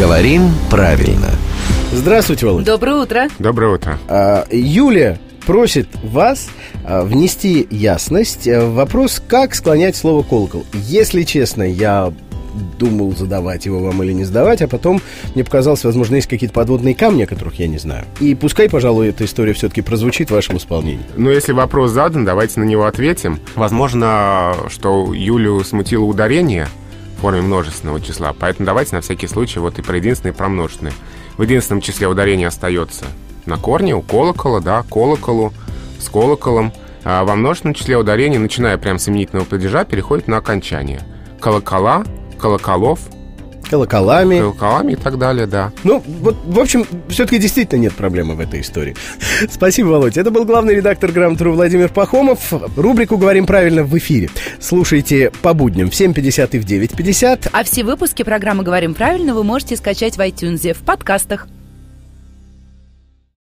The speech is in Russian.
Говорим правильно. Здравствуйте, Володя. Доброе утро. Доброе утро. А, Юлия просит вас а, внести ясность а, в вопрос, как склонять слово колокол. Если честно, я думал, задавать его вам или не задавать, а потом мне показалось, возможно, есть какие-то подводные камни, о которых я не знаю. И пускай, пожалуй, эта история все-таки прозвучит в вашем исполнении. Ну, если вопрос задан, давайте на него ответим. Возможно, что Юлю смутило ударение форме множественного числа, поэтому давайте на всякий случай вот и про единственное, и про множественное. В единственном числе ударение остается на корне, у колокола, да, колоколу, с колоколом. А во множественном числе ударение, начиная прямо с именительного падежа, переходит на окончание. Колокола, колоколов, Колоколами. колоколами и так далее, да. Ну, вот, в общем, все-таки действительно нет проблемы в этой истории. Спасибо, Володь. Это был главный редактор «Грамотру» Владимир Пахомов. Рубрику «Говорим правильно» в эфире. Слушайте по будням в 7.50 и в 9.50. А все выпуски программы «Говорим правильно» вы можете скачать в iTunes в подкастах.